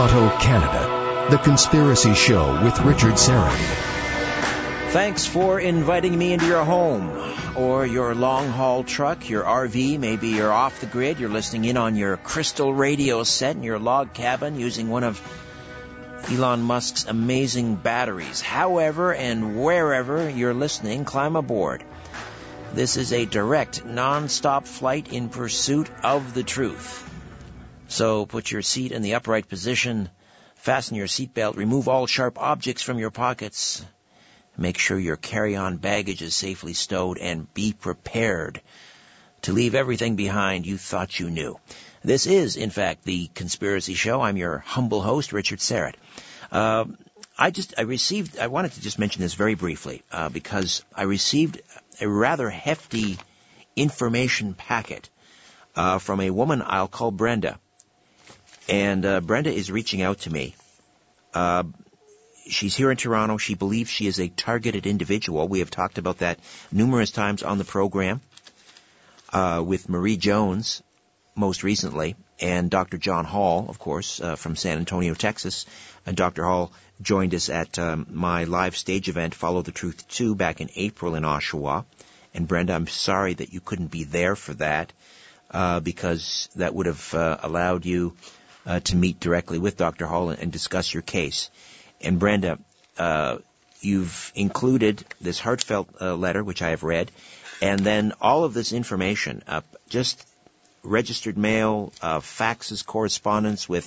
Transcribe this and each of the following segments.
Toronto, Canada, The Conspiracy Show with Richard Syrett. Thanks for inviting me into your home or your long haul truck, your RV. Maybe you're off the grid. You're listening in on your crystal radio set in your log cabin using one of Elon Musk's amazing batteries. However and wherever you're listening, climb aboard. This is a direct, non-stop flight in pursuit of the truth. So put your seat in the upright position, fasten your seatbelt, remove all sharp objects from your pockets, make sure your carry-on baggage is safely stowed, and be prepared to leave everything behind you thought you knew. This is, in fact, the Conspiracy Show. I'm your humble host, Richard Syrett. Uh, I just, I received, I wanted to just mention this very briefly, uh, because I received a rather hefty information packet, uh, from a woman I'll call Brenda. And uh, Brenda is reaching out to me. Uh, she's here in Toronto. She believes she is a targeted individual. We have talked about that numerous times on the program uh, with Marie Jones most recently, and Dr. John Hall, of course, uh, from San Antonio, Texas. And Dr. Hall joined us at um, my live stage event, Follow the Truth 2, back in April in Oshawa. And Brenda, I'm sorry that you couldn't be there for that, uh, because that would have uh, allowed you uh, to meet directly with Dr. Hall and, and discuss your case. And Brenda, uh, you've included this heartfelt uh, letter, which I have read, and then all of this information, uh, just registered mail, uh, faxes, correspondence with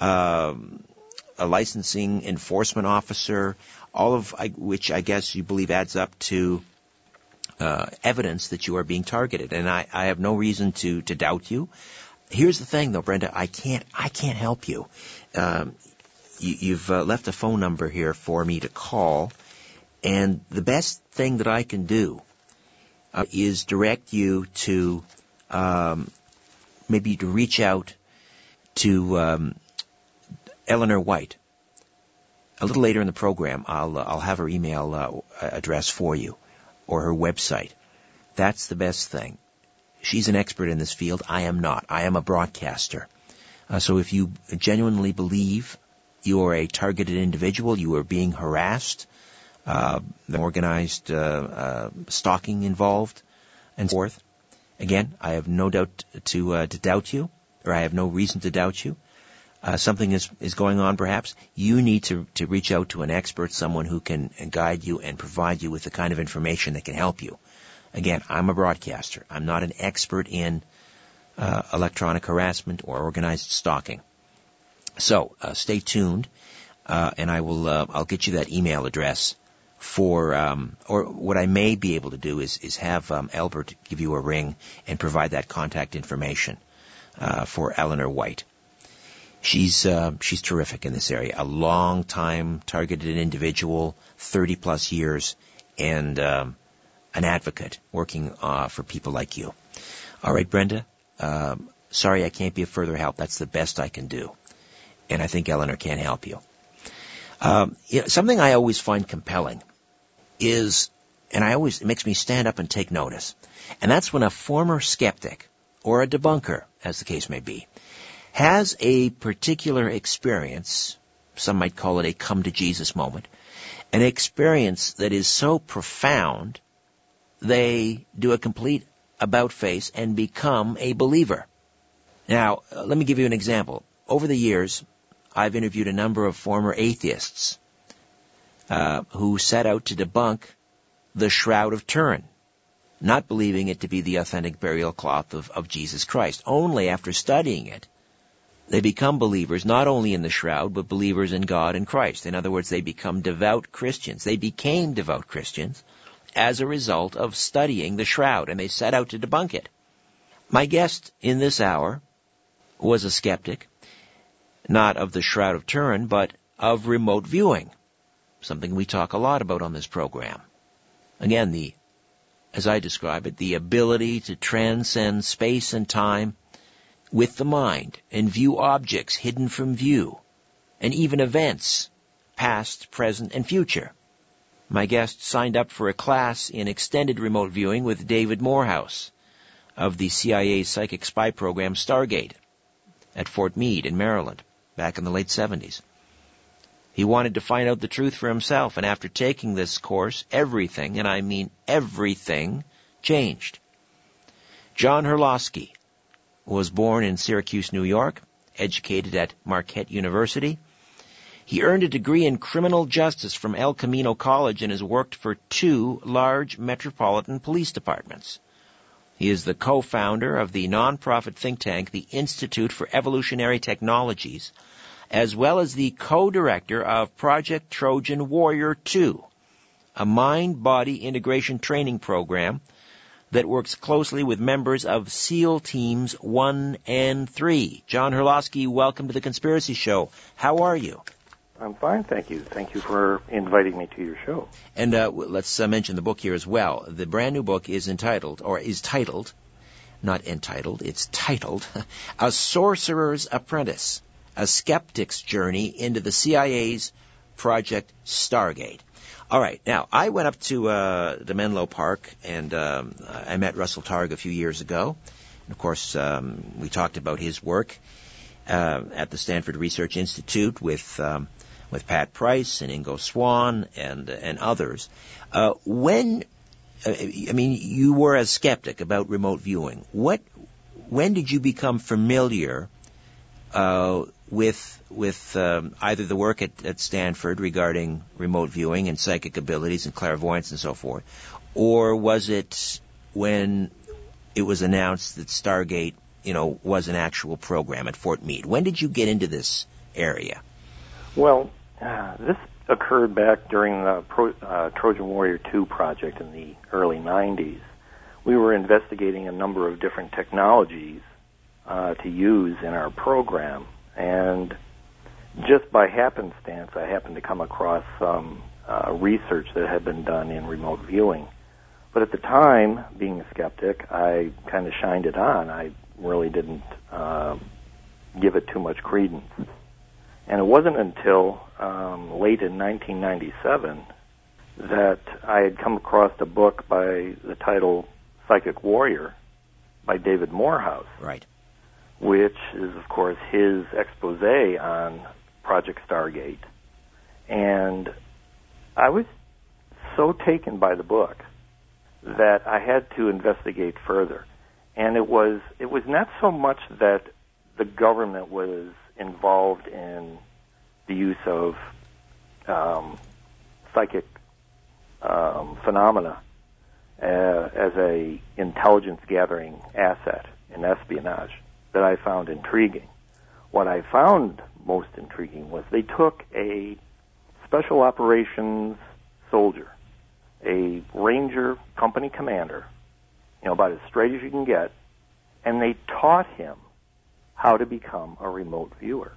um, a licensing enforcement officer, all of I, which I guess you believe adds up to uh, evidence that you are being targeted. And I, I have no reason to to doubt you. Here's the thing, though, Brenda. I can't. I can't help you. Um, you have uh, left a phone number here for me to call, and the best thing that I can do uh, is direct you to um, maybe to reach out to um, Eleanor White. A little later in the program, I'll uh, I'll have her email uh, address for you, or her website. That's the best thing. She's an expert in this field. I am not. I am a broadcaster. Uh, so if you genuinely believe you are a targeted individual, you are being harassed, uh, organized uh, uh, stalking involved, and so forth. Again, I have no doubt to uh, to doubt you, or I have no reason to doubt you. Uh, something is is going on, perhaps. You need to to reach out to an expert, someone who can guide you and provide you with the kind of information that can help you. Again, I'm a broadcaster. I'm not an expert in uh, electronic harassment or organized stalking. So uh, stay tuned, uh, and I will uh, I'll get you that email address for um, or what I may be able to do is is have um, Albert give you a ring and provide that contact information uh, for Eleanor White. She's uh, she's terrific in this area. A long time targeted individual, 30 plus years, and um, an advocate working uh, for people like you. All right, Brenda. Um, sorry, I can't be of further help. That's the best I can do, and I think Eleanor can help you. Um, you know, something I always find compelling is, and I always it makes me stand up and take notice, and that's when a former skeptic or a debunker, as the case may be, has a particular experience. Some might call it a come to Jesus moment, an experience that is so profound they do a complete about face and become a believer. Now, uh, let me give you an example. Over the years, I've interviewed a number of former atheists uh, who set out to debunk the Shroud of Turin, not believing it to be the authentic burial cloth of, of Jesus Christ. Only after studying it, they become believers not only in the shroud, but believers in God and Christ. In other words, they become devout Christians. They became devout Christians as a result of studying the shroud, and they set out to debunk it. My guest in this hour was a skeptic, not of the Shroud of Turin, but of remote viewing, something we talk a lot about on this program. Again, the, as I describe it, the ability to transcend space and time with the mind and view objects hidden from view, and even events, past, present, and future. My guest signed up for a class in extended remote viewing with David Morehouse of the CIA's psychic spy program Stargate at Fort Meade in Maryland. back in the late 70s. He wanted to find out the truth for himself, and after taking this course, everything, and I mean everything, changed. John Herlosky was born in Syracuse, New York, educated at Marquette University. He earned a degree in criminal justice from El Camino College and has worked for two large metropolitan police departments. He is the co-founder of the nonprofit think tank, the Institute for Evolutionary Technologies, as well as the co-director of Project Trojan Warrior 2, a mind-body integration training program that works closely with members of SEAL Teams 1 and 3. John Herlosky, welcome to the Conspiracy Show. How are you? I'm fine, thank you. Thank you for inviting me to your show. And uh, let's uh, mention the book here as well. The brand new book is entitled, or is titled, not entitled, it's titled, A Sorcerer's Apprentice a skeptic's journey into the CIA's Project Stargate. All right, now I went up to uh, the Menlo Park and um, I met Russell Targ a few years ago. And of course, um, we talked about his work uh, at the Stanford Research Institute with um, with Pat Price and Ingo Swann and and others. Uh, when uh, I mean, you were a skeptic about remote viewing. What when did you become familiar uh, with with um, either the work at, at Stanford regarding remote viewing and psychic abilities and clairvoyance and so forth, or was it when it was announced that Stargate, you know, was an actual program at Fort Meade? When did you get into this area? Well, uh, this occurred back during the Pro, uh, Trojan Warrior 2 project in the early 90s. We were investigating a number of different technologies uh, to use in our program and just by happenstance, I happened to come across some uh, research that had been done in remote viewing. But at the time, being a skeptic, I kind of shined it on. I really didn't uh, give it too much credence. And it wasn't until um, late in 1997 that I had come across a book by the title Psychic Warrior by David Morehouse. Right which is, of course, his expose on Project Stargate. And I was so taken by the book that I had to investigate further. And it was it was not so much that the government was involved in the use of um, psychic um, phenomena uh, as a intelligence gathering asset in espionage that I found intriguing. What I found most intriguing was they took a special operations soldier, a ranger company commander, you know, about as straight as you can get, and they taught him how to become a remote viewer.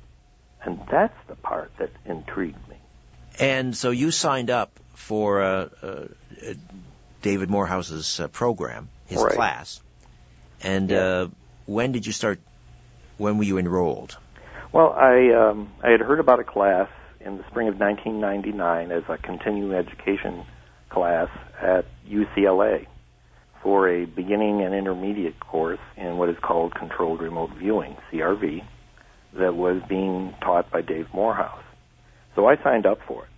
And that's the part that intrigued me. And so you signed up for uh, uh, David Morehouse's uh, program, his right. class. And yeah. Uh, when did you start when were you enrolled? Well, I um, I had heard about a class in the spring of 1999 as a continuing education class at UCLA for a beginning and intermediate course in what is called controlled remote viewing (CRV) that was being taught by Dave Morehouse. So I signed up for it,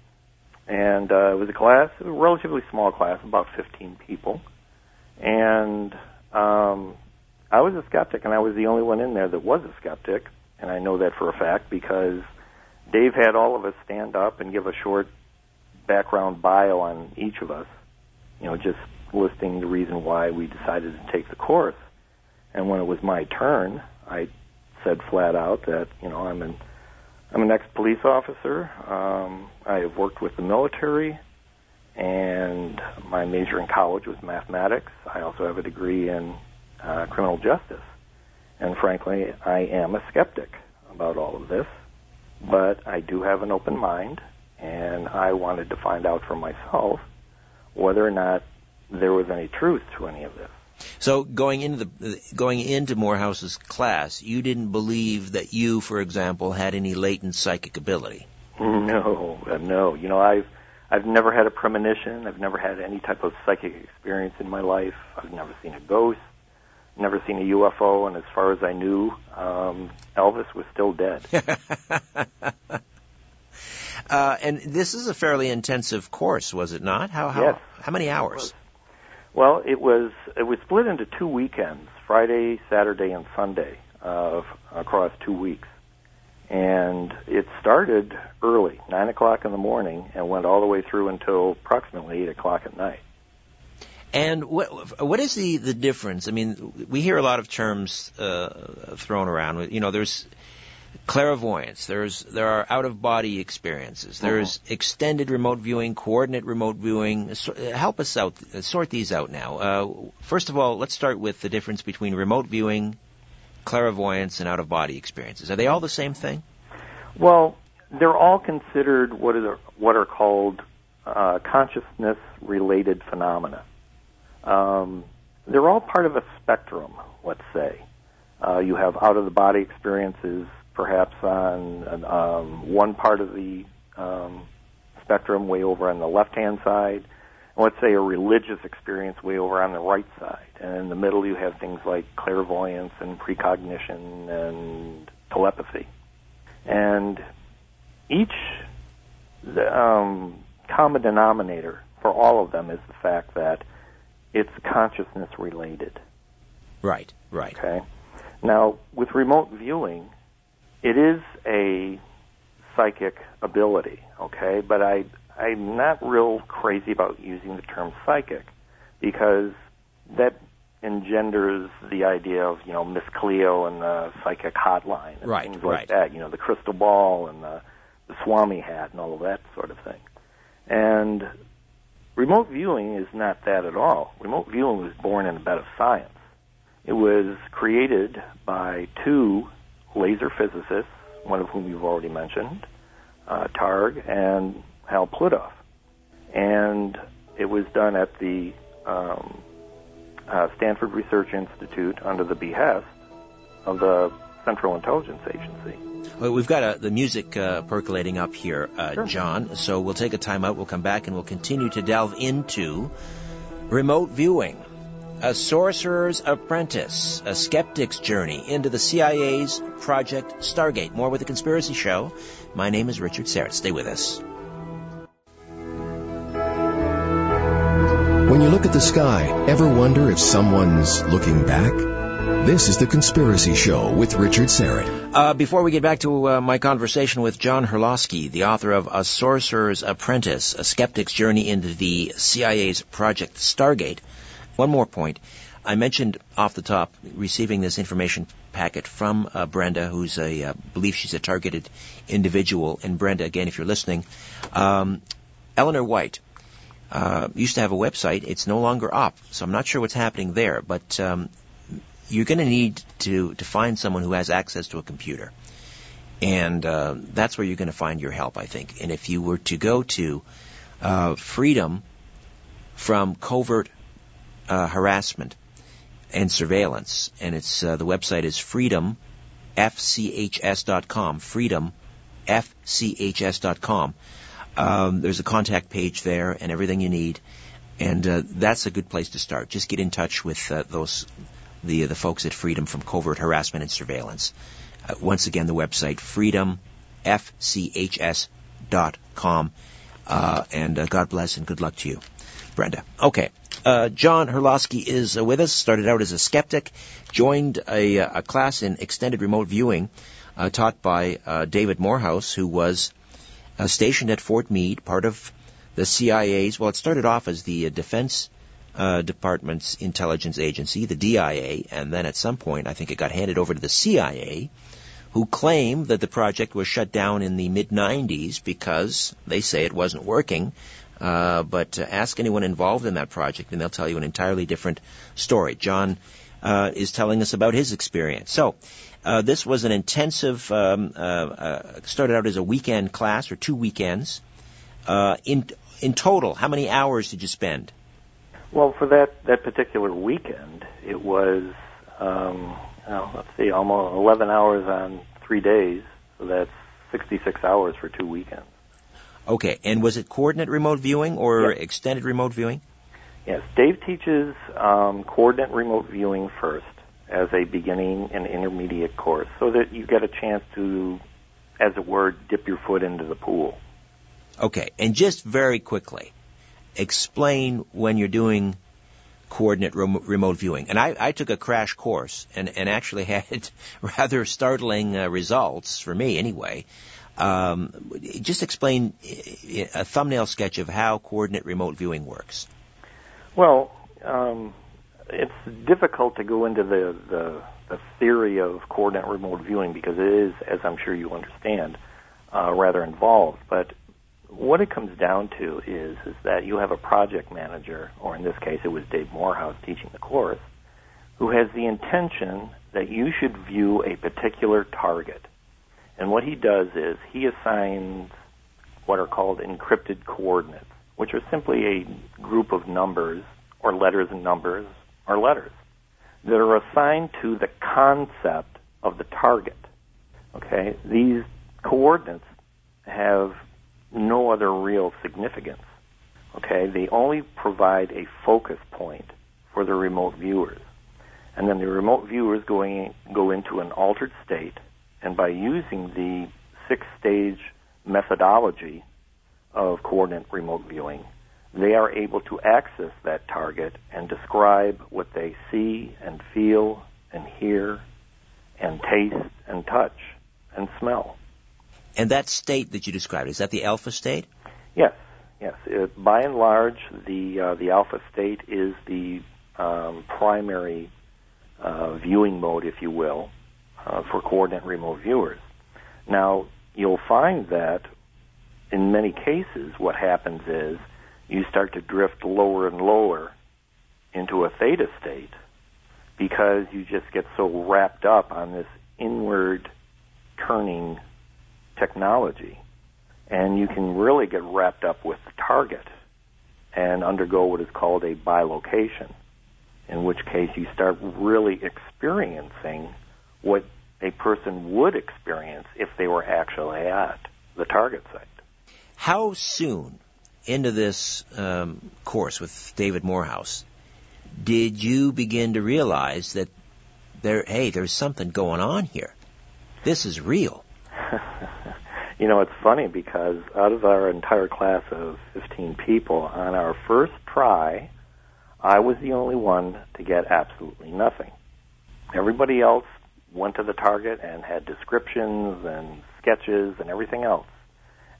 and uh, it was a class, a relatively small class, about 15 people, and um, I was a skeptic, and I was the only one in there that was a skeptic, and I know that for a fact because Dave had all of us stand up and give a short background bio on each of us, you know, just listing the reason why we decided to take the course. And when it was my turn, I said flat out that you know I'm an I'm an ex-police officer. Um, I have worked with the military, and my major in college was mathematics. I also have a degree in uh, criminal justice. And frankly, I am a skeptic about all of this, but I do have an open mind, and I wanted to find out for myself whether or not there was any truth to any of this. So going into the going into Morehouse's class, you didn't believe that you, for example, had any latent psychic ability. No, uh, no. You know, I've I've never had a premonition. I've never had any type of psychic experience in my life. I've never seen a ghost. never seen a UFO, and as far as I knew, um, Elvis was still dead. uh, and this is a fairly intensive course, was it not? How how Yes. how many hours? Well, it was it was split into two weekends: Friday, Saturday, and Sunday, across two weeks. And it started early, nine o'clock in the morning, and went all the way through until approximately eight o'clock at night. And what what is the the difference? I mean, we hear a lot of terms uh, thrown around. You know, there's clairvoyance. There's there are out of body experiences. There's extended remote viewing, coordinate remote viewing. So, uh, help us out, uh, sort these out now. Uh, first of all, let's start with the difference between remote viewing, clairvoyance, and out of body experiences. Are they all the same thing? Well, they're all considered what are what are called uh, consciousness-related phenomena. Um, they're all part of a spectrum. Let's say uh, you have out-of-the-body experiences, perhaps on um, one part of the um, spectrum, way over on the left-hand side. And let's say a religious experience way over on the right side. And in the middle, you have things like clairvoyance and precognition and telepathy. And each the, um, common denominator for all of them is the fact that it's consciousness related. Right, right. Okay. Now, with remote viewing, it is a psychic ability. Okay, but I I'm not real crazy about using the term psychic because that engenders the idea of you know Miss Cleo and the psychic hotline and Right, things like right. that. You know the crystal ball and the, the Swami hat and all of that sort of thing. And remote viewing is not that at all. Remote viewing was born in a bed of science. It was created by two laser physicists, one of whom you've already mentioned, uh, Targ and Hal Puthoff. And it was done at the um, uh, Stanford Research Institute under the behest of the Central Intelligence Agency. Well, we've got uh, the music uh, percolating up here, uh, Sure. John. So we'll take a time out. We'll come back and we'll continue to delve into remote viewing, a sorcerer's apprentice, a skeptic's journey into the CIA's Project Stargate. More with the Conspiracy Show. My name is Richard Syrett. Stay with us. When you look at the sky, ever wonder if someone's looking back? This is The Conspiracy Show with Richard Syrett. Uh, before we get back to uh, my conversation with John Herlosky, the author of A Sorcerer's Apprentice, A Skeptic's Journey into the CIA's Project Stargate, one more point. I mentioned off the top receiving this information packet from uh, Brenda, who's a uh, believe she's a targeted individual. And Brenda, again, if you're listening, um, Eleanor White uh, used to have a website. It's no longer up, so I'm not sure what's happening there. But um, you're going to need to to find someone who has access to a computer, and uh, that's where you're going to find your help, I think. And if you were to go to uh, freedom from covert uh, harassment and surveillance, and it's uh, the website is freedom fchs.com, freedom fchs.com. Um, there's a contact page there and everything you need, and uh, that's a good place to start. Just get in touch with uh, those the the folks at Freedom from Covert Harassment and Surveillance. Uh, once again, the website freedomfchs.com. Uh, and uh, God bless and good luck to you, Brenda. Okay. Uh, John Herlosky is uh, with us. Started out as a skeptic, joined a, uh, a class in extended remote viewing uh, taught by uh, David Morehouse, who was uh, stationed at Fort Meade, part of the CIA's. Well, it started off as the Defense uh, Department's intelligence agency, the DIA, and then at some point, I think it got handed over to the CIA, who claimed that the project was shut down in the mid 90s because they say it wasn't working. Uh, but uh, ask anyone involved in that project, and they'll tell you an entirely different story. John uh, is telling us about his experience. So, uh, this was an intensive, um, uh, uh, started out as a weekend class or two weekends. Uh, in in total, how many hours did you spend? Well, for that that particular weekend, it was um, let's see, almost 11 hours on three days. So that's 66 hours for two weekends. Okay, and was it coordinate remote viewing or Yes. extended remote viewing? Yes, Dave teaches um, coordinate remote viewing first, as a beginning and intermediate course so that you get a chance to, as it were, dip your foot into the pool. Okay, and just very quickly, explain when you're doing coordinate rem- remote viewing. And I, I, took a crash course and, and actually had rather startling uh, results for me anyway. Um, just explain uh, a thumbnail sketch of how coordinate remote viewing works. Well, um, it's difficult to go into the, the, the theory of coordinate remote viewing because it is, as I'm sure you understand, uh, rather involved. But what it comes down to is is that you have a project manager, or in this case, it was Dave Morehouse teaching the course, who has the intention that you should view a particular target. And what he does is he assigns what are called encrypted coordinates, which are simply a group of numbers or letters and numbers or letters that are assigned to the concept of the target. Okay? These coordinates have no other real significance. Okay? They only provide a focus point for the remote viewers. And then the remote viewers going, go into an altered state, and by using the six stage methodology of coordinate remote viewing, they are able to access that target and describe what they see and feel and hear and taste and touch and smell. And that state that you described, is that the alpha state? Yes, yes. It, by and large, the uh, the alpha state is the um, primary uh, viewing mode, if you will, uh, for coordinate remote viewers. Now, you'll find that in many cases, what happens is you start to drift lower and lower into a theta state because you just get so wrapped up on this inward turning technology. And you can really get wrapped up with the target and undergo what is called a bilocation, in which case you start really experiencing what a person would experience if they were actually at the target site. How soon into this um, course with David Morehouse did you begin to realize that there, hey, there's something going on here? This is real. you know, it's funny because out of our entire class of 15 people, on our first try, I was the only one to get absolutely nothing. Everybody else went to the target and had descriptions and sketches and everything else.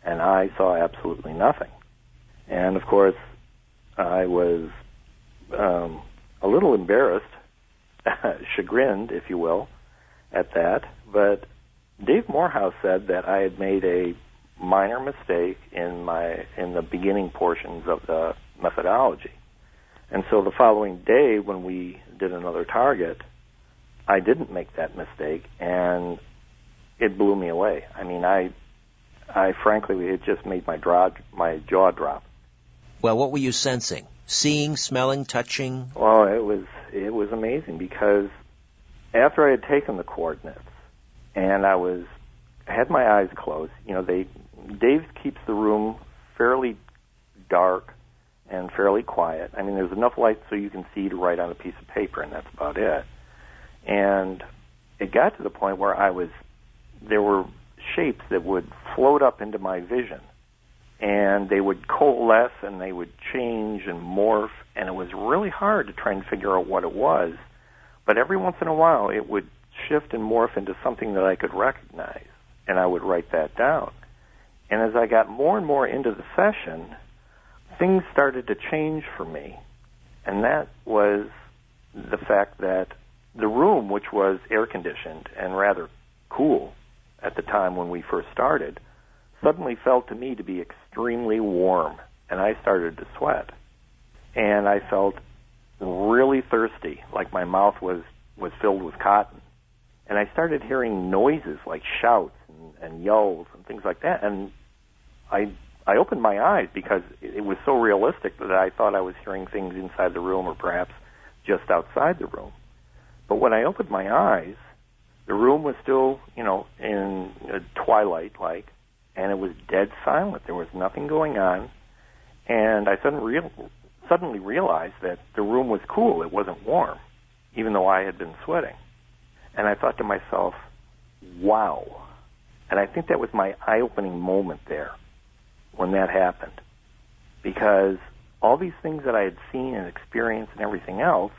And I saw absolutely nothing. And of course, I was um, a little embarrassed, chagrined, if you will, at that. But Dave Morehouse said that I had made a minor mistake in my in the beginning portions of the methodology. And so the following day when we did another target, I didn't make that mistake and it blew me away. I mean, I I frankly it just made my draw my jaw drop. Well, what were you sensing? Seeing, smelling, touching? Well, it was it was amazing because after I had taken the coordinates and I was I had my eyes closed. You know, they Dave keeps the room fairly dark and fairly quiet. I mean, there's enough light so you can see to write on a piece of paper, and that's about it. And it got to the point where I was there were shapes that would float up into my vision. And they would coalesce and they would change and morph. And it was really hard to try and figure out what it was. But every once in a while it would shift and morph into something that I could recognize. And I would write that down. And as I got more and more into the session things started to change for me. And that was the fact that the room which was air conditioned and rather cool at the time when we first started suddenly felt to me to be extremely warm, and I started to sweat. And I felt really thirsty, like my mouth was, was filled with cotton. And I started hearing noises like shouts and, and yells and things like that. And I I opened my eyes because it was so realistic that I thought I was hearing things inside the room or perhaps just outside the room. But when I opened my eyes, the room was still, you know, in twilight like, and it was dead silent. There was nothing going on, and I suddenly real, suddenly realized that the room was cool. It wasn't warm, even though I had been sweating. And I thought to myself, wow. And I think that was my eye-opening moment there when that happened. Because all these things that I had seen and experienced and everything else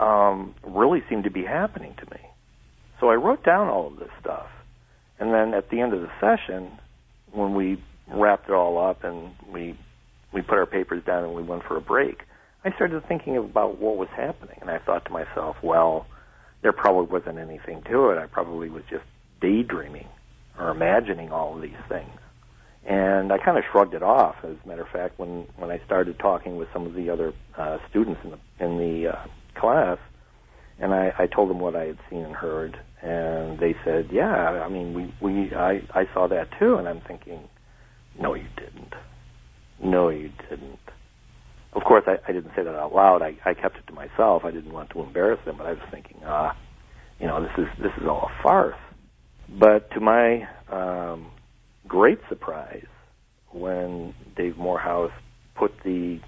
um, really seemed to be happening to me. So I wrote down all of this stuff. And then at the end of the session, when we wrapped it all up and we we put our papers down and we went for a break, I started thinking about what was happening, and I thought to myself, well, there probably wasn't anything to it. I probably was just daydreaming or imagining all of these things. And I kind of shrugged it off. As a matter of fact, when when I started talking with some of the other uh, students in the in the uh, class, and I, I told them what I had seen and heard, and they said, "Yeah, I mean, we we I I saw that too." And I'm thinking, "No, you didn't. No, you didn't." Of course, I, I didn't say that out loud. I, I kept it to myself. I didn't want to embarrass them, but I was thinking, ah, you know, this is this is all a farce. But to my um, great surprise, when Dave Morehouse put the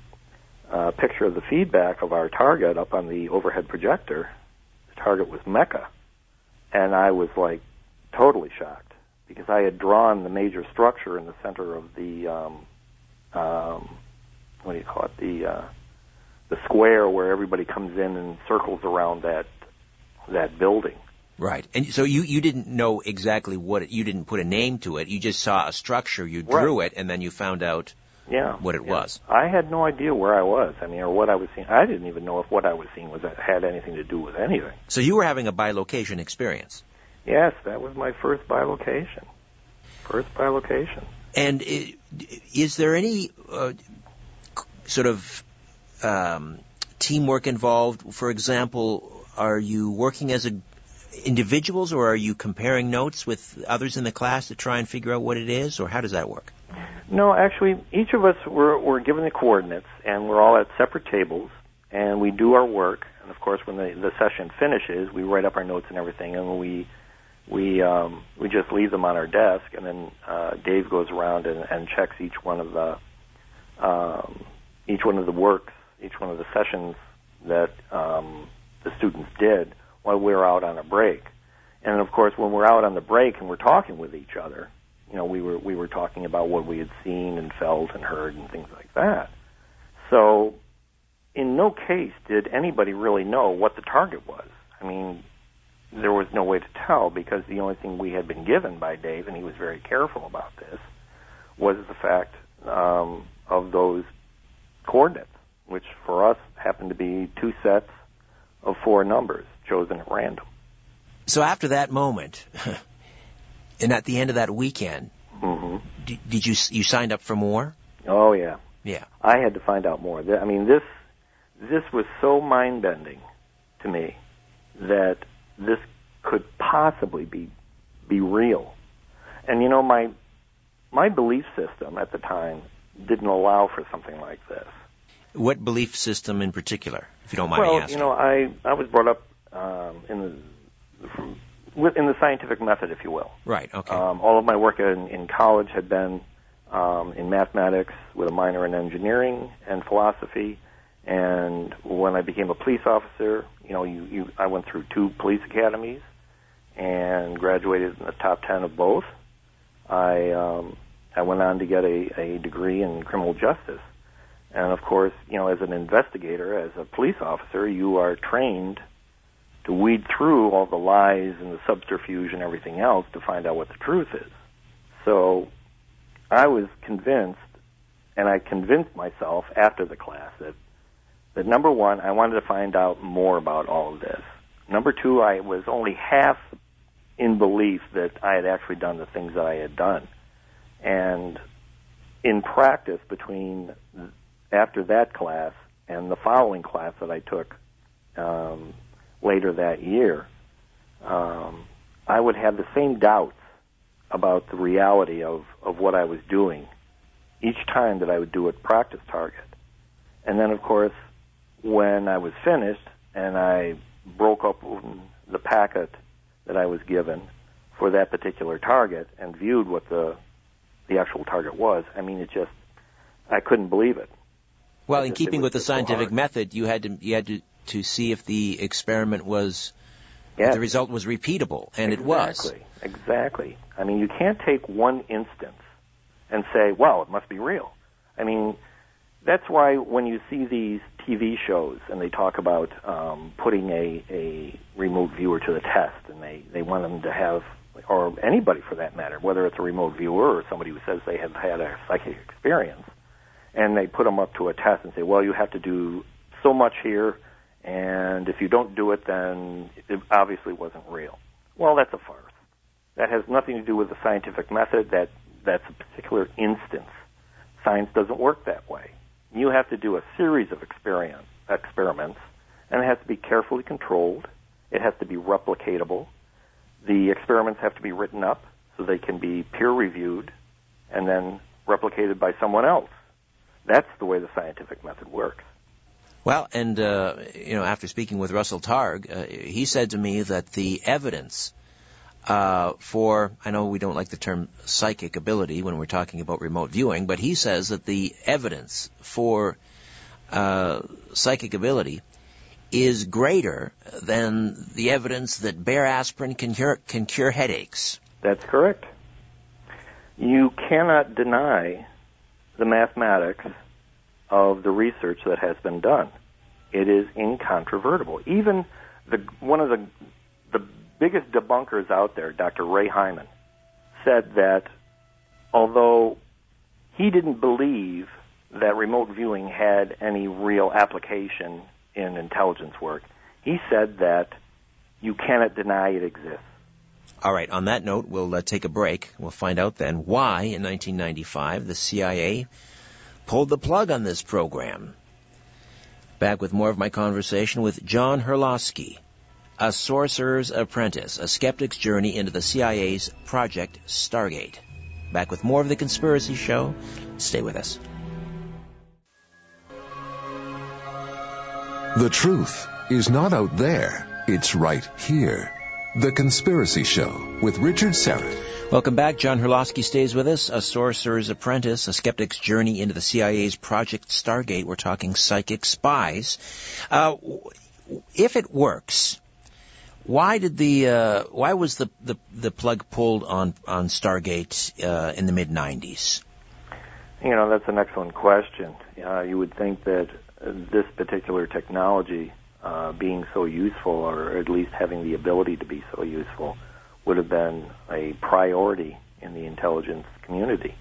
uh, picture of the feedback of our target up on the overhead projector, the target was Mecca, and I was like totally shocked because I had drawn the major structure in the center of the um, um, what do you call it the uh, the square where everybody comes in and circles around that that building. Right. And so you, you didn't know exactly what it, you didn't put a name to it. You just saw a structure, you drew right. it, and then you found out yeah, what it yeah. was. I had no idea where I was. I mean, or what I was seeing. I didn't even know if what I was seeing was had anything to do with anything. So you were having a bilocation experience. Yes, that was my first bilocation. First bilocation. And is there any uh, sort of um, teamwork involved? For example, are you working as a individuals, or are you comparing notes with others in the class to try and figure out what it is, or how does that work? No, actually, each of us were, were given the coordinates, and we're all at separate tables, and we do our work. And of course, when the, the session finishes, we write up our notes and everything, and we we um, we just leave them on our desk, and then uh, Dave goes around and, and checks each one of the um, each one of the works, each one of the sessions that um, the students did while we're out on a break. And of course, when we're out on the break and we're talking with each other, you know, we were we were talking about what we had seen and felt and heard and things like that. So, in no case did anybody really know what the target was. I mean, there was no way to tell because the only thing we had been given by Dave, and he was very careful about this, was the fact um, of those coordinates, which for us happened to be two sets of four numbers chosen at random. So after that moment, and at the end of that weekend, mm-hmm. did, did you you signed up for more? Oh yeah, yeah. I had to find out more. I mean, this this was so mind bending to me that this could possibly be be real. And you know, my my belief system at the time didn't allow for something like this. What belief system in particular, if you don't mind well, me asking? Well, you know, I I was brought up um, in the in the scientific method, if you will. Right. Okay. Um, all of my work in, in college had been um, in mathematics with a minor in engineering and philosophy. And when I became a police officer, you know, you, you I went through two police academies and graduated in the top ten of both. I um, I went on to get a, a degree in criminal justice. And of course, you know, as an investigator, as a police officer, you are trained to weed through all the lies and the subterfuge and everything else to find out what the truth is. So I was convinced, and I convinced myself after the class that that number one, I wanted to find out more about all of this. Number two, I was only half in belief that I had actually done the things that I had done. And in practice, between after that class and the following class that I took um, later that year, um, I would have the same doubts about the reality of, of what I was doing each time that I would do a practice target. And then, of course, when I was finished and I broke up the packet that I was given for that particular target and viewed what the the actual target was, I mean, it just I couldn't believe it. Well, in keeping with the scientific so method, you had to you had to to see if the experiment was Yes. the result was repeatable, and exactly. it was. Exactly. I mean, you can't take one instance and say, well, it must be real. I mean, that's why when you see these TV shows and they talk about um, putting a, a remote viewer to the test, and they, they want them to have, or anybody for that matter, whether it's a remote viewer or somebody who says they have had a psychic experience, and they put them up to a test and say, well, you have to do so much here, and if you don't do it, then it obviously wasn't real. Well, that's a farce. That has nothing to do with the scientific method. That that's a particular instance. Science doesn't work that way. You have to do a series of experiments, and it has to be carefully controlled. It has to be replicatable. The experiments have to be written up so they can be peer reviewed and then replicated by someone else. That's the way the scientific method works. Well, and uh, you know, after speaking with Russell Targ, uh, he said to me that the evidence uh, for I know we don't like the term psychic ability when we're talking about remote viewing, but he says that the evidence for uh, psychic ability is greater than the evidence that Bayer aspirin can cure can cure headaches. That's correct. You cannot deny the mathematics of the research that has been done. It is incontrovertible. Even the one of the the biggest debunkers out there, Dr. Ray Hyman, said that although he didn't believe that remote viewing had any real application in intelligence work, he said that you cannot deny it exists. All right. On that note, we'll uh, take a break. We'll find out then why in 1995 the CIA pulled the plug on this program. Back with more of my conversation with John Herlosky, a sorcerer's apprentice, a skeptic's journey into the CIA's Project Stargate. Back with more of the Conspiracy Show. Stay with us. The truth is not out there, it's right here. The Conspiracy Show with Richard Syrett. Welcome back. John Herlosky stays with us, a sorcerer's apprentice, a skeptic's journey into the CIA's Project Stargate. We're talking psychic spies. Uh, if it works, why did the uh, why was the, the, the plug pulled on on Stargate uh, in the mid '90s? You know, that's an excellent question. Uh, you would think that this particular technology, uh, being so useful, or at least having the ability to be so useful, would have been a priority in the intelligence community.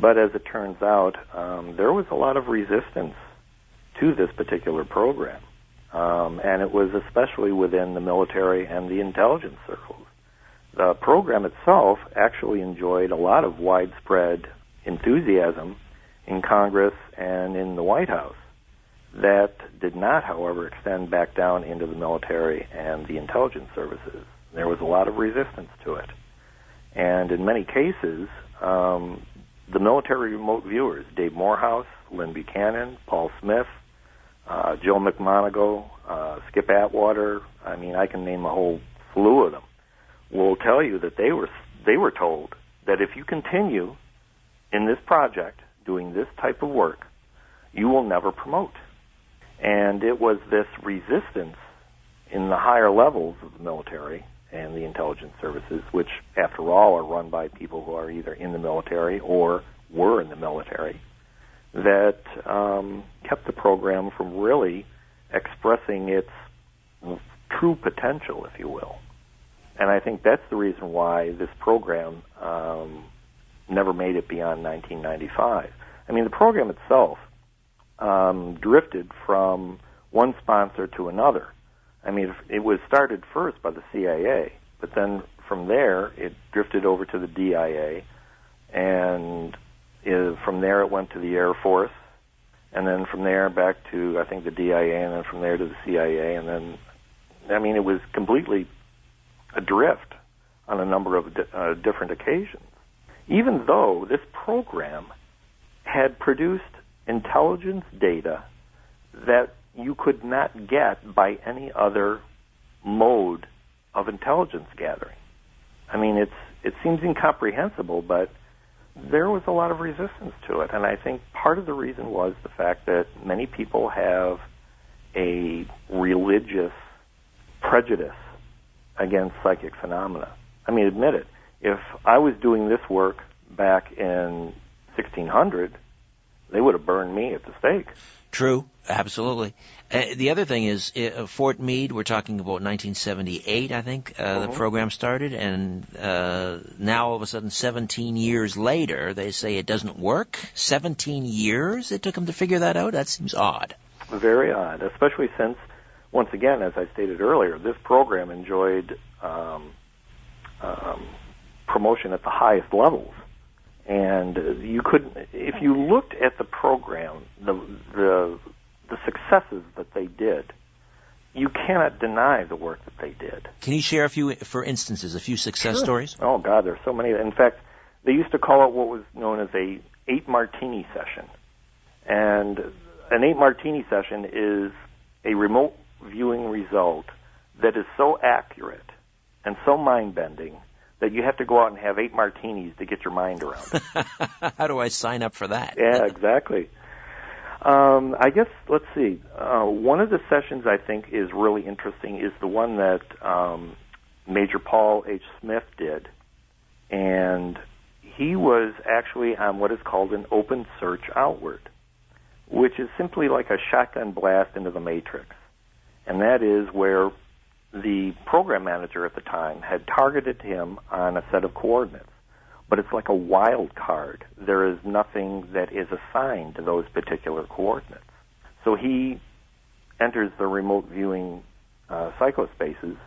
But as it turns out, um, there was a lot of resistance to this particular program. Um, and it was especially within the military and the intelligence circles. The program itself actually enjoyed a lot of widespread enthusiasm in Congress and in the White House. That did not, however, extend back down into the military and the intelligence services. There was a lot of resistance to it. And in many cases, um, the military remote viewers, Dave Morehouse, Lynn Buchanan, Paul Smith, uh, Joe McMoneagle, uh, Skip Atwater, I mean, I can name a whole slew of them, will tell you that they were, they were told that if you continue in this project doing this type of work, you will never promote. And it was this resistance in the higher levels of the military and the intelligence services, which, after all, are run by people who are either in the military or were in the military, that um, kept the program from really expressing its true potential, if you will. And I think that's the reason why this program um, never made it beyond 1995. I mean, the program itself um, drifted from one sponsor to another. I mean, it was started first by the CIA, but then from there it drifted over to the DIA, and from there it went to the Air Force, and then from there back to I think the DIA, and then from there to the CIA, and then I mean it was completely adrift on a number of uh, different occasions. Even though this program had produced intelligence data that you could not get by any other mode of intelligence gathering. I mean, it's it seems incomprehensible, but there was a lot of resistance to it, and I think part of the reason was the fact that many people have a religious prejudice against psychic phenomena. I mean, admit it. If I was doing this work back in 1600, they would have burned me at the stake. True, absolutely. Uh, the other thing is uh, Fort Meade. We're talking about 1978, I think uh, the Mhm. program started, and uh, now all of a sudden, 17 years later, they say it doesn't work. 17 years it took them to figure that out. That seems odd. Very odd, especially since, once again, as I stated earlier, this program enjoyed um, um, promotion at the highest levels. And uh, you could, if you looked at the program, the the the successes that they did, you cannot deny the work that they did. Can you share a few, for instances, a few success Sure. stories? Oh God, there's so many. In fact, they used to call it what was known as a eight martini session, and an eight martini session is a remote viewing result that is so accurate and so mind bending that you have to go out and have eight martinis to get your mind around. How do I sign up for that? yeah, exactly. Um, I guess let's see. Uh, one of the sessions I think is really interesting is the one that um, Major Paul H. Smith did, and he was actually on what is called an open search outward, which is simply like a shotgun blast into the matrix, and that is where the program manager at the time had targeted him on a set of coordinates but it's like a wild card. There is nothing that is assigned to those particular coordinates. So he enters the remote viewing uh, psychospaces,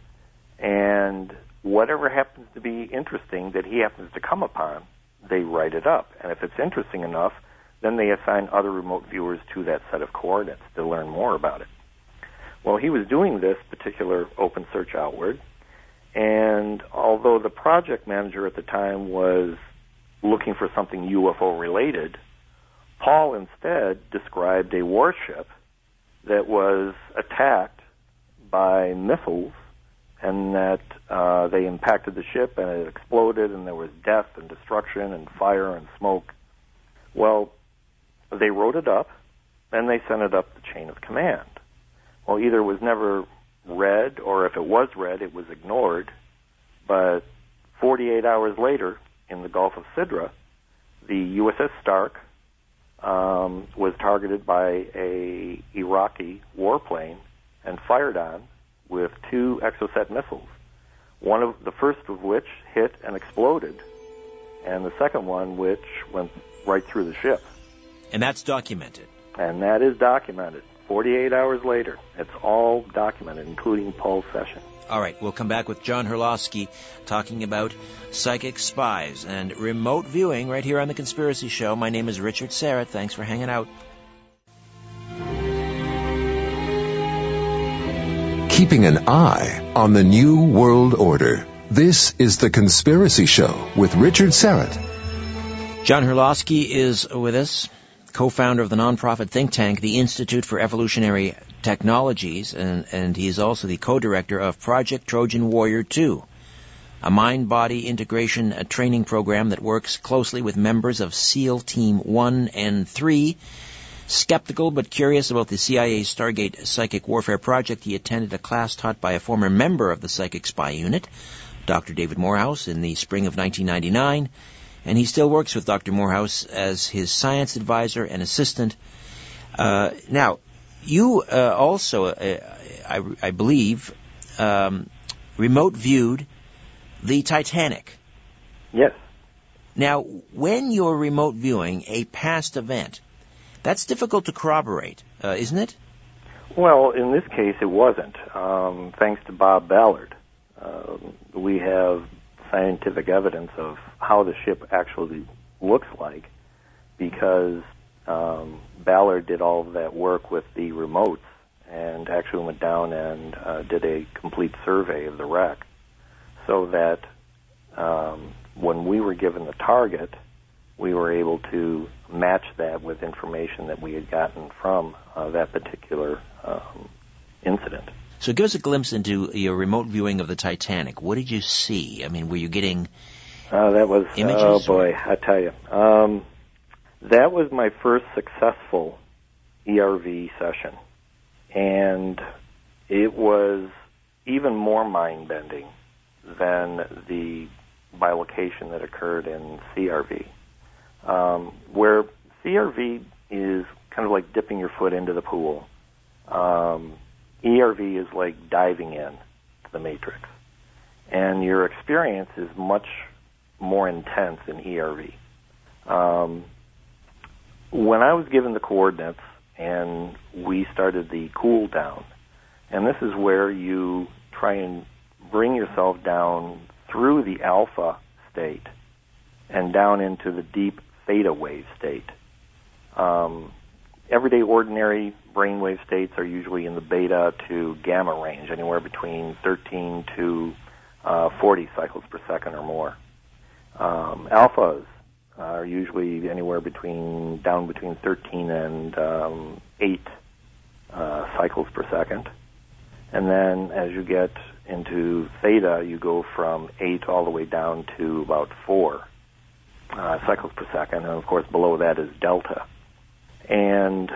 and whatever happens to be interesting that he happens to come upon, they write it up. And if it's interesting enough, then they assign other remote viewers to that set of coordinates to learn more about it. Well, he was doing this particular open search outward, and although the project manager at the time was looking for something UFO related, Paul instead described a warship that was attacked by missiles and that uh, they impacted the ship and it exploded and there was death and destruction and fire and smoke. Well, they wrote it up and they sent it up the chain of command. Well, either was never read, or if it was read, it was ignored. But 48 hours later, in the Gulf of Sidra, the USS Stark um, was targeted by a Iraqi warplane and fired on with two Exocet missiles. One of the first of which hit and exploded, and the second one which went right through the ship. And that's documented. And that is documented. 48 hours later, it's all documented, including Paul's session. All right, we'll come back with John Herlosky talking about psychic spies and remote viewing right here on The Conspiracy Show. My name is Richard Syrett. Thanks for hanging out. Keeping an eye on the New World Order. This is The Conspiracy Show with Richard Syrett. John Herlosky is with us, co-founder of the nonprofit think tank, the Institute for Evolutionary Technologies, and, and he is also the co-director of Project Trojan Warrior 2, a mind-body integration uh, training program that works closely with members of SEAL Team 1 and 3. Skeptical but curious about the CIA's Stargate Psychic Warfare Project, he attended a class taught by a former member of the Psychic Spy Unit, Dr. David Morehouse, in the spring of 1999 and he still works with Dr. Morehouse as his science advisor and assistant. Uh, now, you uh, also, uh, I, I, believe, um, remote viewed the Titanic. Yes. Now, when you're remote viewing a past event, that's difficult to corroborate, uh, isn't it? Well, in this case, it wasn't. Um, thanks to Bob Ballard, um, we have scientific evidence of how the ship actually looks like because um, Ballard did all of that work with the remotes and actually went down and uh, did a complete survey of the wreck so that um, when we were given the target, we were able to match that with information that we had gotten from uh, that particular um, incident. So give us a glimpse into your remote viewing of the Titanic. What did you see? I mean, were you getting uh, that was images? oh boy, I tell you, um, that was my first successful ERV session, and it was even more mind bending than the bilocation that occurred in CRV, um, where CRV is kind of like dipping your foot into the pool. Um, ERV is like diving in to the matrix, and your experience is much more intense in ERV. Um, when I was given the coordinates and we started the cool down, and this is where you try and bring yourself down through the alpha state and down into the deep theta wave state. Um, everyday ordinary brainwave states are usually in the beta to gamma range, anywhere between 13 to uh, 40 cycles per second or more. Um, alphas are usually anywhere between down between 13 and um, 8 uh, cycles per second. And then as you get into theta, you go from 8 all the way down to about 4 uh, cycles per second. And of course, below that is delta. And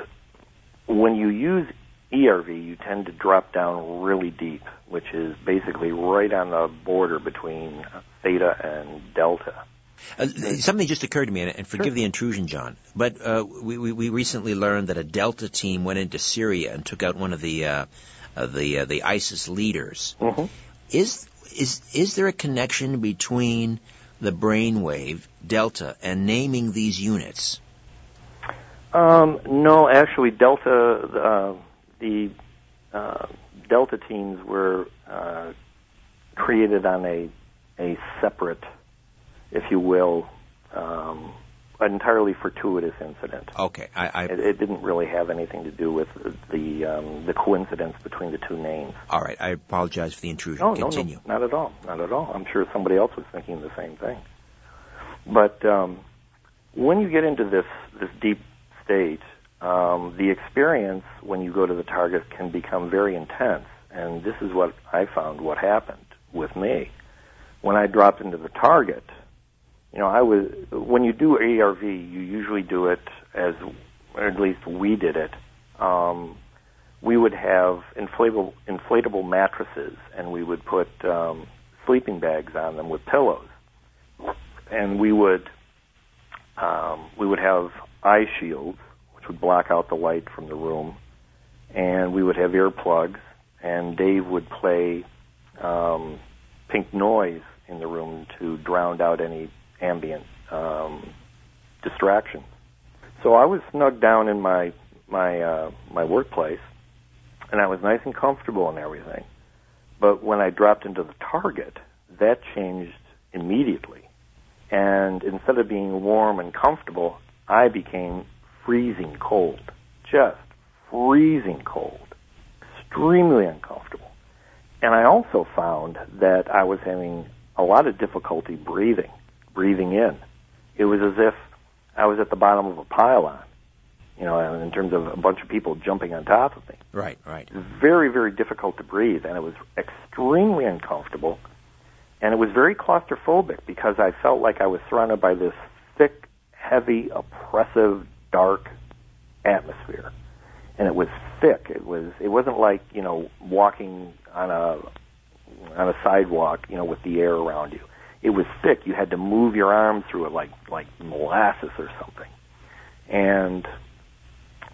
when you use ERV, you tend to drop down really deep, which is basically right on the border between theta and delta. Uh, something just occurred to me, and forgive sure. the intrusion, John. But uh, we, we recently learned that a Delta team went into Syria and took out one of the uh, uh, the uh, the ISIS leaders. Mm-hmm. Is is is there a connection between the brainwave Delta and naming these units? Um, no, actually, Delta uh, the Delta teams were created on a a separate if you will, um, entirely fortuitous incident. Okay, I, I it, it, didn't really have anything to do with the um, the coincidence between the two names. All right, I apologize for the intrusion. No, Continue. no, no, not at all, not at all. I'm sure somebody else was thinking the same thing. But um, when you get into this this deep state, um, the experience when you go to the target can become very intense, and this is what I found. What happened with me when I dropped into the target you know, I was when you do ARV, you usually do it as, or at least we did it. Um, we would have inflatable inflatable mattresses, and we would put um, sleeping bags on them with pillows, and we would um, we would have eye shields, which would block out the light from the room, and we would have earplugs, and Dave would play um, pink noise in the room to drown out any ambient um, distraction. So I was snug down in my my uh, my workplace, and I was nice and comfortable and everything. But when I dropped into the target, that changed immediately. And instead of being warm and comfortable, I became freezing cold. Just freezing cold. Extremely uncomfortable. And I also found that I was having a lot of difficulty breathing breathing in. It was as if I was at the bottom of a pylon, you know, in terms of a bunch of people jumping on top of me. Right, right. Very, very difficult to breathe, and it was extremely uncomfortable, and it was very claustrophobic because I felt like I was surrounded by this thick, heavy, oppressive, dark atmosphere. And it was thick. It was. It wasn't like you know walking on a on a sidewalk, you know, with the air around you it was thick. You had to move your arm through it like like molasses or something, and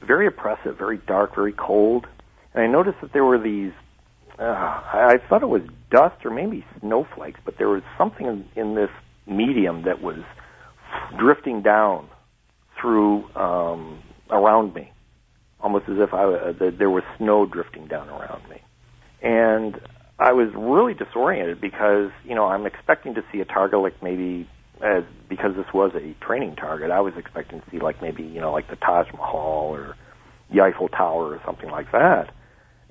very oppressive, very dark, very cold. And I noticed that there were these. Uh, I, thought it was dust or maybe snowflakes, but there was something in, in this medium that was drifting down through um, around me, almost as if I, uh, there was snow drifting down around me. And I was really disoriented because you know I'm expecting to see a target like maybe as because this was a training target. I was expecting to see like maybe you know like the Taj Mahal or the Eiffel Tower or something like that.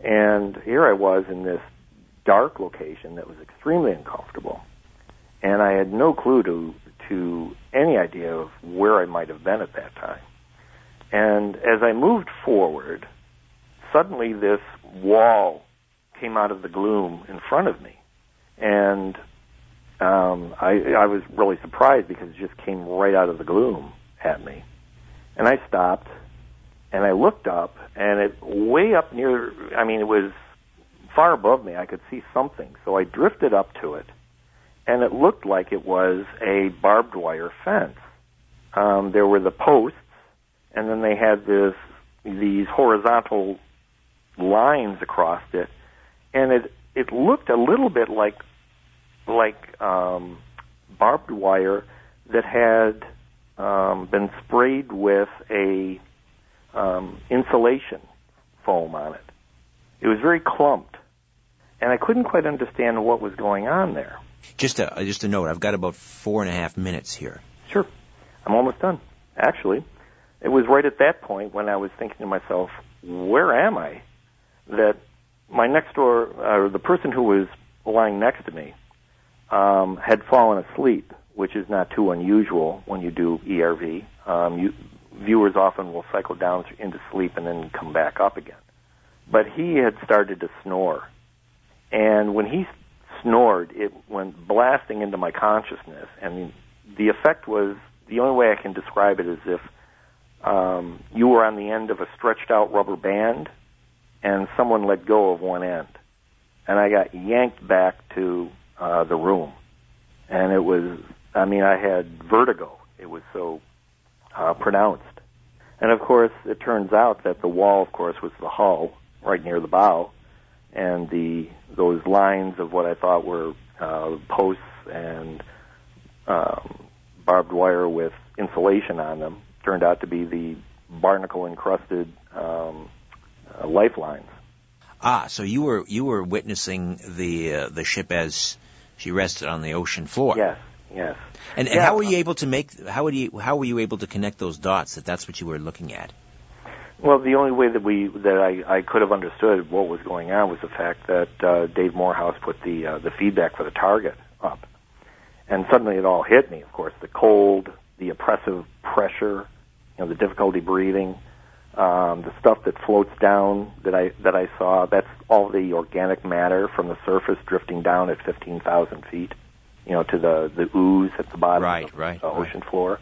And here I was in this dark location that was extremely uncomfortable, and I had no clue to to any idea of where I might have been at that time. And as I moved forward, suddenly this wall came out of the gloom in front of me, and um, I, I was really surprised because it just came right out of the gloom at me, and I stopped, and I looked up, and it way up near. I mean, it was far above me. I could see something, so I drifted up to it, and it looked like it was a barbed wire fence. Um, there were the posts, and then they had this these horizontal lines across it, and it it looked a little bit like like um, barbed wire that had um, been sprayed with a um, insulation foam on it. It was very clumped, and I couldn't quite understand what was going on there. Just a just a note. I've got about four and a half minutes here. Sure, I'm almost done. Actually, it was right at that point when I was thinking to myself, "Where am I?" That my next door, or uh, the person who was lying next to me, um, had fallen asleep, which is not too unusual when you do ERV. Um, you, viewers often will cycle down into sleep and then come back up again. But he had started to snore. And when he snored, it went blasting into my consciousness. And the effect was the only way I can describe it is if um, you were on the end of a stretched out rubber band and someone let go of one end. And I got yanked back to uh, the room. And it was, I mean, I had vertigo. It was so uh, pronounced. And of course, it turns out that the wall, of course, was the hull right near the bow, and the those lines of what I thought were uh, posts and um, barbed wire with insulation on them turned out to be the barnacle encrusted um, uh, lifelines. Ah, so you were you were witnessing the uh, the ship as she rested on the ocean floor. Yes, yes. And, and Yeah. how were you able to make how would you how were you able to connect those dots that that's what you were looking at? Well, the only way that we that I, I could have understood what was going on was the fact that uh, Dave Morehouse put the uh, the feedback for the target up, and suddenly it all hit me. Of course, the cold, the oppressive pressure, you know, the difficulty breathing, um, the stuff that floats down that I that I saw. That's all the organic matter from the surface drifting down at fifteen thousand feet, you know, to the the ooze at the bottom Right, of right, the right. ocean floor.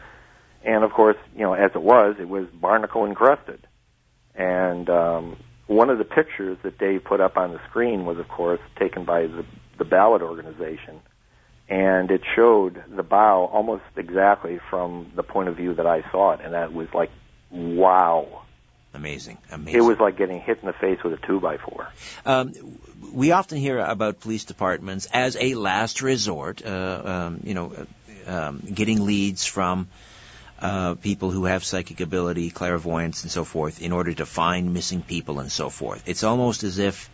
And of course, you know, as it was, it was barnacle encrusted. And um, one of the pictures that Dave put up on the screen was, of course, taken by the, the Ballard organization. And it showed the bow almost exactly from the point of view that I saw it. And that was like, wow. Amazing, amazing. It was like getting hit in the face with a two by four. Um, we often hear about police departments as a last resort. Uh, um, you know, uh, um, getting leads from uh, people who have psychic ability, clairvoyance, and so forth, in order to find missing people and so forth. It's almost as if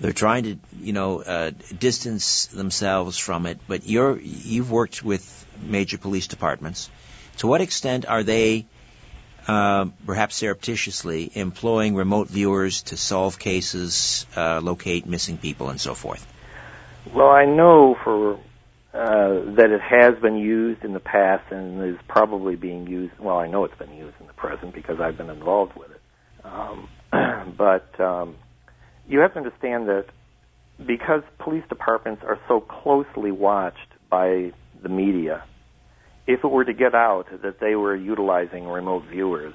they're trying to, you know, uh, distance themselves from it. But you're you've worked with major police departments. To what extent are they? Uh, perhaps surreptitiously, employing remote viewers to solve cases, uh, locate missing people, and so forth. Well, I know for uh, that it has been used in the past and is probably being used. Well, I know it's been used in the present because I've been involved with it. Um, but um, you have to understand that because police departments are so closely watched by the media, if it were to get out that they were utilizing remote viewers,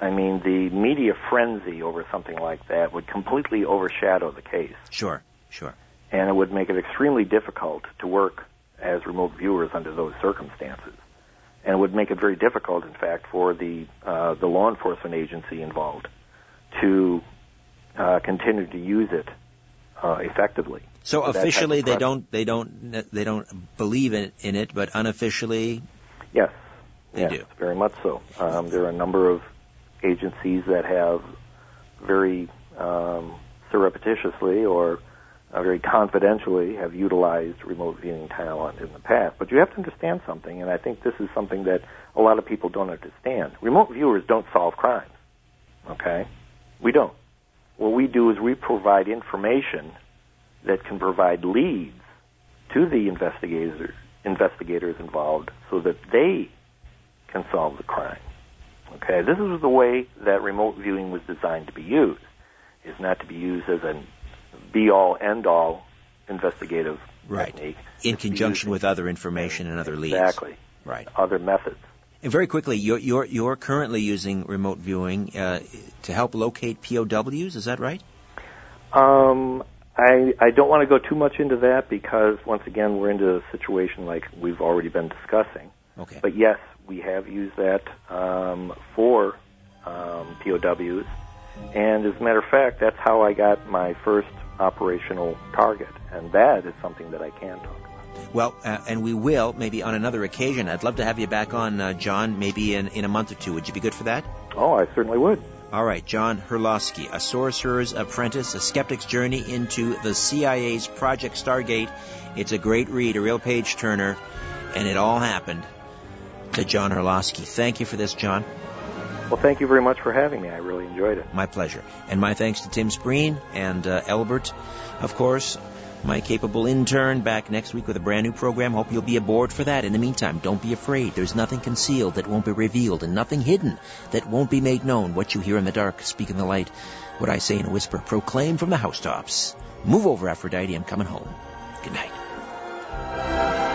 I mean, the media frenzy over something like that would completely overshadow the case Sure, sure. and it would make it extremely difficult to work as remote viewers under those circumstances. And it would make it very difficult, in fact, for the uh, the law enforcement agency involved to uh, continue to use it uh, effectively. So officially, they don't, they don't, they don't believe in, in it, but unofficially, Yes, They yes, do. very much so. Um, there are a number of agencies that have very um, surreptitiously or uh, very confidentially have utilized remote viewing talent in the past. But you have to understand something, and I think this is something that a lot of people don't understand. Remote viewers don't solve crimes. Okay, we don't. What we do is we provide information that can provide leads to the investigators investigators involved so that they can solve the crime. Okay, this is the way that remote viewing was designed to be used. Is not to be used as a be all end all investigative Right. technique. in It's conjunction with other information and other leads. exactly Right. other methods. And very quickly, you're, you're, you're currently using remote viewing uh, to help locate POWs, is that right? Um, I, I don't want to go too much into that because, once again, we're into a situation like we've already been discussing. Okay. But yes, we have used that um, for um, POWs. And as a matter of fact, that's how I got my first operational target. And that is something that I can talk about. Well, uh, and we will maybe on another occasion. I'd love to have you back on, uh, John, maybe in, in a month or two. Would you be good for that? Oh, I certainly would. All right, John Herlosky, a sorcerer's apprentice, a skeptic's journey into the CIA's Project Stargate. It's a great read, a real page turner, and it all happened to John Herlosky. Thank you for this, John. Well, thank you very much for having me. I really enjoyed it. My pleasure. And my thanks to Tim Spreen and uh, Elbert, of course, my capable intern, back next week with a brand new program. Hope you'll be aboard for that. In the meantime, don't be afraid. There's nothing concealed that won't be revealed and nothing hidden that won't be made known. What you hear in the dark, speak in the light. What I say in a whisper, proclaim from the housetops. Move over, Aphrodite. I'm coming home. Good night.